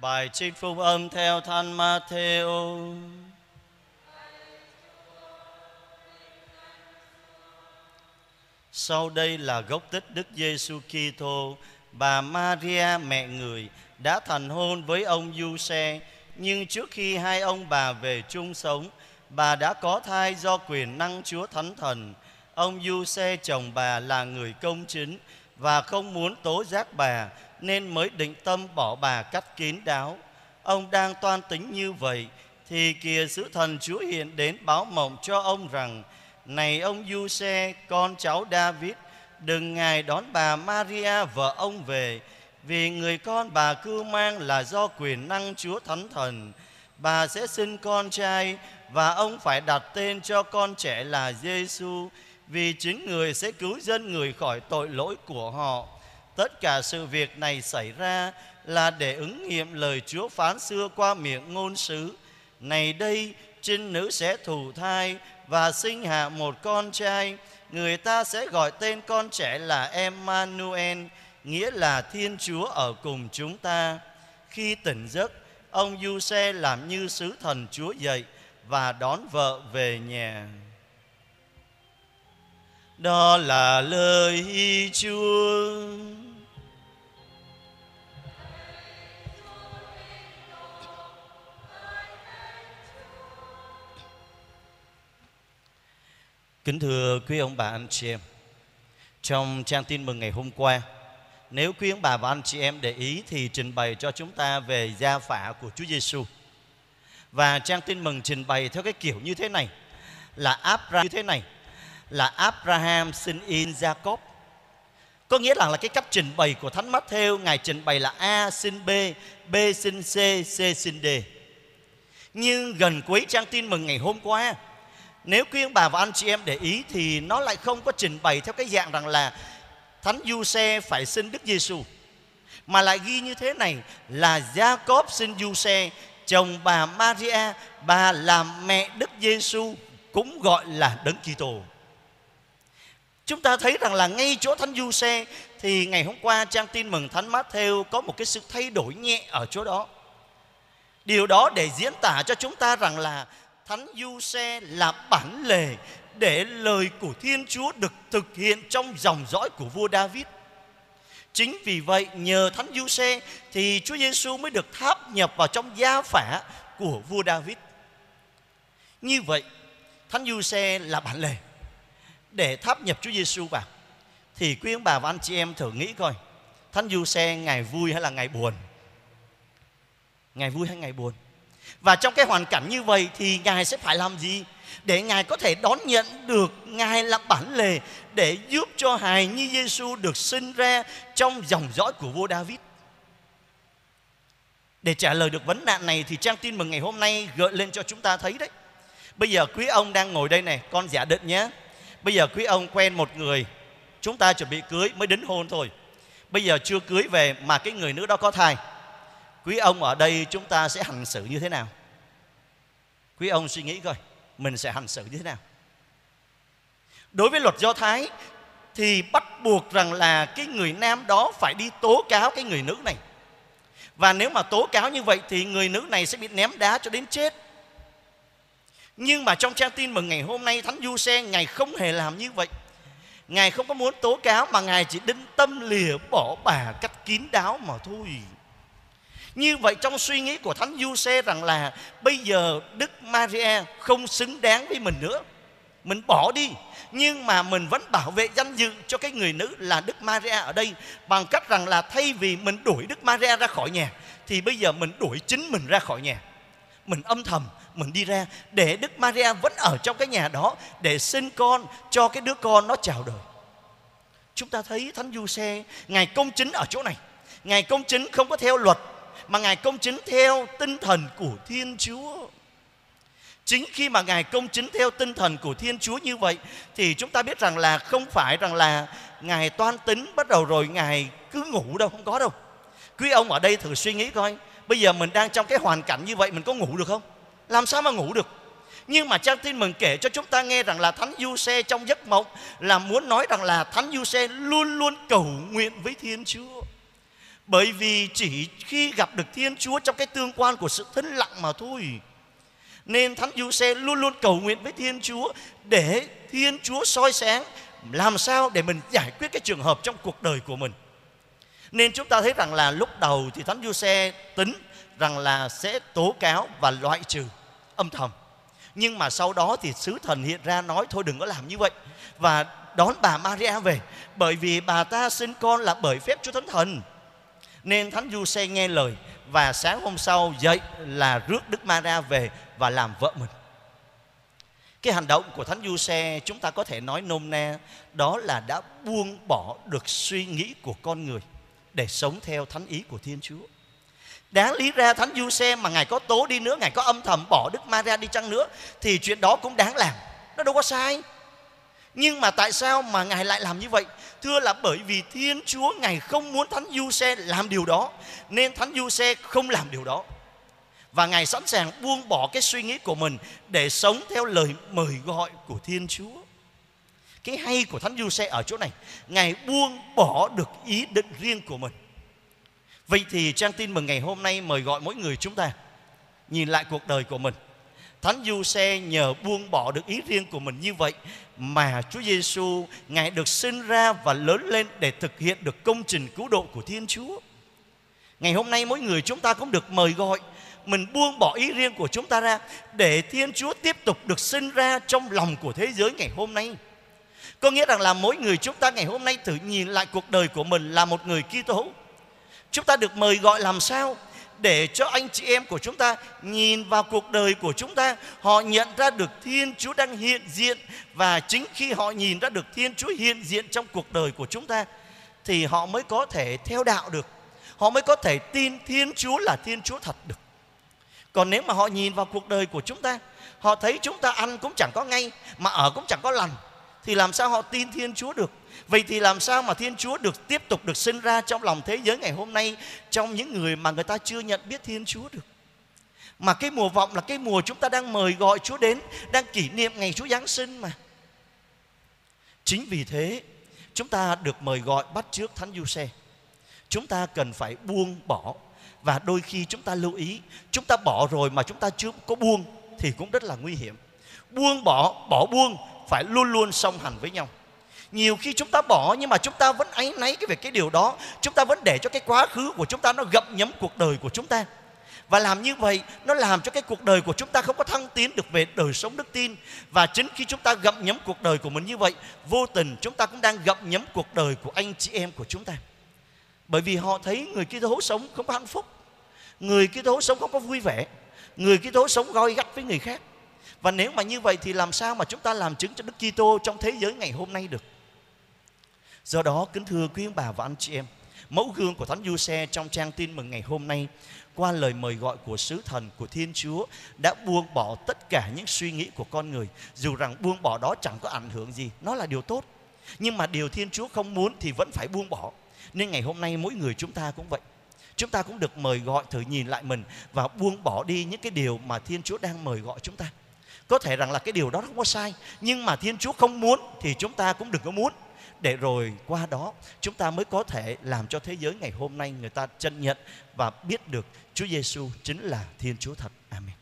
Bài trích phúc âm theo Thánh Matthew. Sau đây là gốc tích Đức Giêsu Kitô, bà Maria mẹ người đã thành hôn với ông Giuse, nhưng trước khi hai ông bà về chung sống, bà đã có thai do quyền năng Chúa Thánh Thần. Ông Giuse chồng bà là người công chính và không muốn tố giác bà nên mới định tâm bỏ bà cách kín đáo. Ông đang toan tính như vậy, thì kìa sứ thần Chúa hiện đến báo mộng cho ông rằng, này ông Giuse, con cháu David, đừng ngài đón bà Maria, vợ ông về, vì người con bà cưu mang là do quyền năng Chúa Thánh Thần bà sẽ sinh con trai, và ông phải đặt tên cho con trẻ là Giêsu vì chính người sẽ cứu dân người khỏi tội lỗi của họ. Tất cả sự việc này xảy ra là để ứng nghiệm lời Chúa phán xưa qua miệng ngôn sứ. Này đây, trinh nữ sẽ thụ thai và sinh hạ một con trai. Người ta sẽ gọi tên con trẻ là Emmanuel, nghĩa là Thiên Chúa ở cùng chúng ta. Khi tỉnh giấc, ông Giuse làm như sứ thần Chúa dậy và đón vợ về nhà. Đó là lời Chúa. Kính thưa quý ông bà anh chị em, trong trang tin mừng ngày hôm qua, nếu quý ông bà và anh chị em để ý thì trình bày cho chúng ta về gia phả của Chúa Giêsu. Và trang tin mừng trình bày theo cái kiểu như thế này là Abraham như thế này là Abraham sinh in Jacob. Có nghĩa là là cái cách trình bày của Thánh Matthew ngài trình bày là A sinh B, B sinh C, C sinh D. Nhưng gần cuối trang tin mừng ngày hôm qua nếu quý ông bà và anh chị em để ý thì nó lại không có trình bày theo cái dạng rằng là Thánh Du Xe phải sinh Đức Giêsu, mà lại ghi như thế này là Jacob sinh Du Xe chồng bà Maria, bà là mẹ Đức Giêsu, cũng gọi là Đấng Kitô. Chúng ta thấy rằng là ngay chỗ Thánh Du Xe thì ngày hôm qua trang tin mừng Thánh Matthew có một cái sự thay đổi nhẹ ở chỗ đó. Điều đó để diễn tả cho chúng ta rằng là Thánh Du Xe là bản lề để lời của Thiên Chúa được thực hiện trong dòng dõi của vua David. Chính vì vậy nhờ Thánh Du Xe thì Chúa Giêsu mới được tháp nhập vào trong gia phả của vua David. Như vậy, Thánh Du Xe là bản lề để tháp nhập Chúa Giêsu vào. Thì quý ông bà và anh chị em thử nghĩ coi, Thánh Du Xe ngày vui hay là ngày buồn? Ngày vui hay ngày buồn? Và trong cái hoàn cảnh như vậy thì Ngài sẽ phải làm gì? Để Ngài có thể đón nhận được Ngài là bản lề để giúp cho hài như Giêsu được sinh ra trong dòng dõi của vua David. Để trả lời được vấn nạn này thì trang tin mừng ngày hôm nay gợi lên cho chúng ta thấy đấy. Bây giờ quý ông đang ngồi đây này, con giả định nhé. Bây giờ quý ông quen một người, chúng ta chuẩn bị cưới mới đính hôn thôi. Bây giờ chưa cưới về mà cái người nữ đó có thai quý ông ở đây chúng ta sẽ hành xử như thế nào? Quý ông suy nghĩ coi, mình sẽ hành xử như thế nào? Đối với luật do thái thì bắt buộc rằng là cái người nam đó phải đi tố cáo cái người nữ này. Và nếu mà tố cáo như vậy thì người nữ này sẽ bị ném đá cho đến chết. Nhưng mà trong trang tin mừng ngày hôm nay thánh du xe, ngài không hề làm như vậy. Ngài không có muốn tố cáo mà ngài chỉ đinh tâm lìa bỏ bà cách kín đáo mà thôi như vậy trong suy nghĩ của Thánh Du Xe rằng là bây giờ Đức Maria không xứng đáng với mình nữa. Mình bỏ đi nhưng mà mình vẫn bảo vệ danh dự cho cái người nữ là Đức Maria ở đây bằng cách rằng là thay vì mình đuổi Đức Maria ra khỏi nhà, thì bây giờ mình đuổi chính mình ra khỏi nhà. Mình âm thầm, mình đi ra để Đức Maria vẫn ở trong cái nhà đó để sinh con cho cái đứa con nó chào đời. Chúng ta thấy Thánh Du Xe, Ngài công chính ở chỗ này Ngài công chính không có theo luật mà Ngài công chính theo tinh thần của Thiên Chúa. Chính khi mà Ngài công chính theo tinh thần của Thiên Chúa như vậy thì chúng ta biết rằng là không phải rằng là Ngài toan tính bắt đầu rồi Ngài cứ ngủ đâu, không có đâu. Quý ông ở đây thử suy nghĩ coi, bây giờ mình đang trong cái hoàn cảnh như vậy mình có ngủ được không? Làm sao mà ngủ được? Nhưng mà trang tin mừng kể cho chúng ta nghe rằng là Thánh Du Xe trong giấc mộng là muốn nói rằng là Thánh Du Xe luôn luôn cầu nguyện với Thiên Chúa bởi vì chỉ khi gặp được Thiên Chúa trong cái tương quan của sự thinh lặng mà thôi. Nên Thánh Du Xe luôn luôn cầu nguyện với Thiên Chúa để Thiên Chúa soi sáng, làm sao để mình giải quyết cái trường hợp trong cuộc đời của mình. Nên chúng ta thấy rằng là lúc đầu thì Thánh Du Xe tính rằng là sẽ tố cáo và loại trừ âm thầm. Nhưng mà sau đó thì sứ thần hiện ra nói, thôi đừng có làm như vậy và đón bà Maria về, bởi vì bà ta sinh con là bởi phép Chúa Thánh Thần. Nên Thánh Du Xe nghe lời và sáng hôm sau dậy là rước Đức Maria về và làm vợ mình. Cái hành động của Thánh Du Xe chúng ta có thể nói nôm na đó là đã buông bỏ được suy nghĩ của con người để sống theo thánh ý của Thiên Chúa. Đáng lý ra Thánh Du Xe mà Ngài có tố đi nữa, Ngài có âm thầm bỏ Đức Maria đi chăng nữa thì chuyện đó cũng đáng làm. Nó đâu có sai. Nhưng mà tại sao mà Ngài lại làm như vậy? Thưa là bởi vì Thiên Chúa, Ngài không muốn Thánh Du Xe làm điều đó, Nên Thánh Du Xe không làm điều đó. Và Ngài sẵn sàng buông bỏ cái suy nghĩ của mình Để sống theo lời mời gọi của Thiên Chúa. Cái hay của Thánh Du Xe ở chỗ này, Ngài buông bỏ được ý định riêng của mình. Vậy thì trang tin mừng ngày hôm nay mời gọi mỗi người chúng ta, Nhìn lại cuộc đời của mình. Thánh Du Xe nhờ buông bỏ được ý riêng của mình như vậy mà Chúa Giêsu ngài được sinh ra và lớn lên để thực hiện được công trình cứu độ của Thiên Chúa. Ngày hôm nay mỗi người chúng ta cũng được mời gọi mình buông bỏ ý riêng của chúng ta ra để Thiên Chúa tiếp tục được sinh ra trong lòng của thế giới ngày hôm nay. Có nghĩa rằng là mỗi người chúng ta ngày hôm nay thử nhìn lại cuộc đời của mình là một người Kitô. hữu, Chúng ta được mời gọi làm sao để cho anh chị em của chúng ta nhìn vào cuộc đời của chúng ta. Họ nhận ra được thiên chúa đang hiện diện và chính khi họ nhìn ra được thiên chúa hiện diện trong cuộc đời của chúng ta thì họ mới có thể theo đạo được. Họ mới có thể tin thiên chúa là thiên chúa thật được. Còn nếu mà họ nhìn vào cuộc đời của chúng ta, họ thấy chúng ta ăn cũng chẳng có ngay, mà ở cũng chẳng có lành, thì làm sao họ tin thiên chúa được? Vậy thì làm sao mà Thiên Chúa được tiếp tục được sinh ra trong lòng thế giới ngày hôm nay trong những người mà người ta chưa nhận biết Thiên Chúa được? Mà cái mùa vọng là cái mùa chúng ta đang mời gọi Chúa đến, đang kỷ niệm ngày Chúa Giáng sinh mà. Chính vì thế, chúng ta được mời gọi bắt trước Thánh Du Xe. Chúng ta cần phải buông bỏ và đôi khi chúng ta lưu ý, chúng ta bỏ rồi mà chúng ta chưa có buông thì cũng rất là nguy hiểm. Buông bỏ, bỏ buông phải luôn luôn song hành với nhau nhiều khi chúng ta bỏ nhưng mà chúng ta vẫn áy náy cái về cái điều đó. Chúng ta vẫn để cho cái quá khứ của chúng ta nó gặm nhấm cuộc đời của chúng ta. Và làm như vậy, nó làm cho cái cuộc đời của chúng ta không có thăng tiến được về đời sống đức tin. Và chính khi chúng ta gặm nhấm cuộc đời của mình như vậy, vô tình chúng ta cũng đang gặm nhấm cuộc đời của anh chị em của chúng ta. Bởi vì họ thấy người kia Kitô sống không có hạnh phúc. Người kia Kitô sống không có vui vẻ. Người kia Kitô sống goi gắt với người khác. Và nếu mà như vậy thì làm sao mà chúng ta làm chứng cho Đức Kitô trong thế giới ngày hôm nay được? Do đó kính thưa quý ông bà và anh chị em, mẫu gương của Thánh Du Xe trong trang tin mừng ngày hôm nay qua lời mời gọi của sứ thần của Thiên Chúa đã buông bỏ tất cả những suy nghĩ của con người. Dù rằng buông bỏ đó chẳng có ảnh hưởng gì nó là điều tốt. Nhưng mà điều Thiên Chúa không muốn thì vẫn phải buông bỏ. Nên ngày hôm nay mỗi người chúng ta cũng vậy. Chúng ta cũng được mời gọi thử nhìn lại mình và buông bỏ đi những cái điều mà Thiên Chúa đang mời gọi chúng ta. Có thể rằng là cái điều đó không có sai nhưng mà Thiên Chúa không muốn thì chúng ta cũng đừng có muốn để rồi qua đó, chúng ta mới có thể làm cho thế giới ngày hôm nay người ta chân nhận và biết được Chúa Giêsu chính là Thiên Chúa thật. Amen.